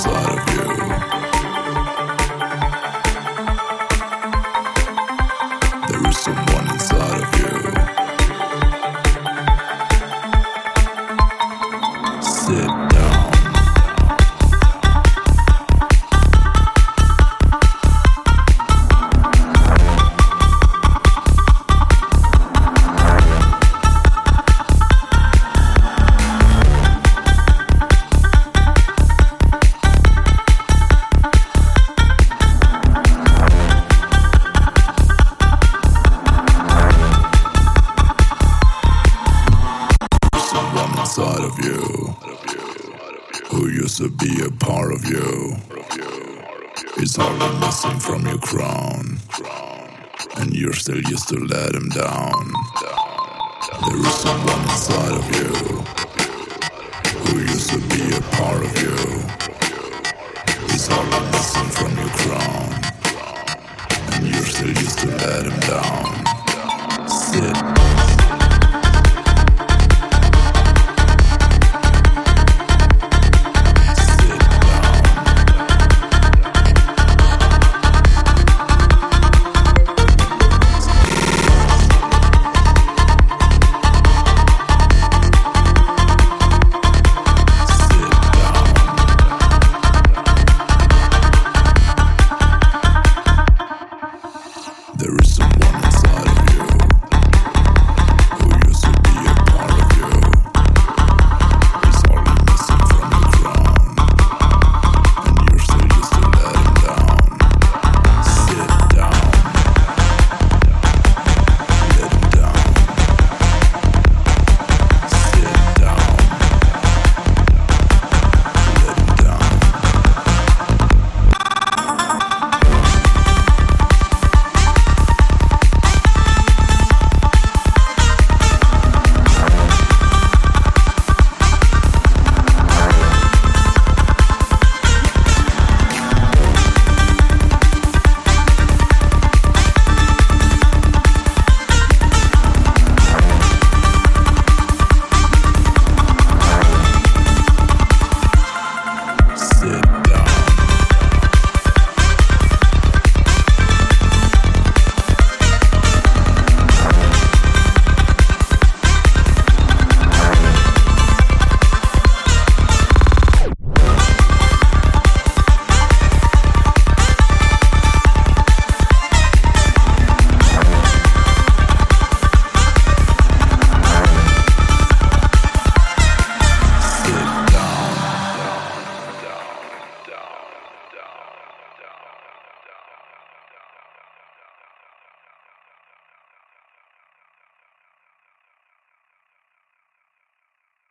side. supposed to be a part of you. It's all missing from your crown. And you're still used to let him down. There is someone inside of you who used to be a part of you. It's all missing. so one-sided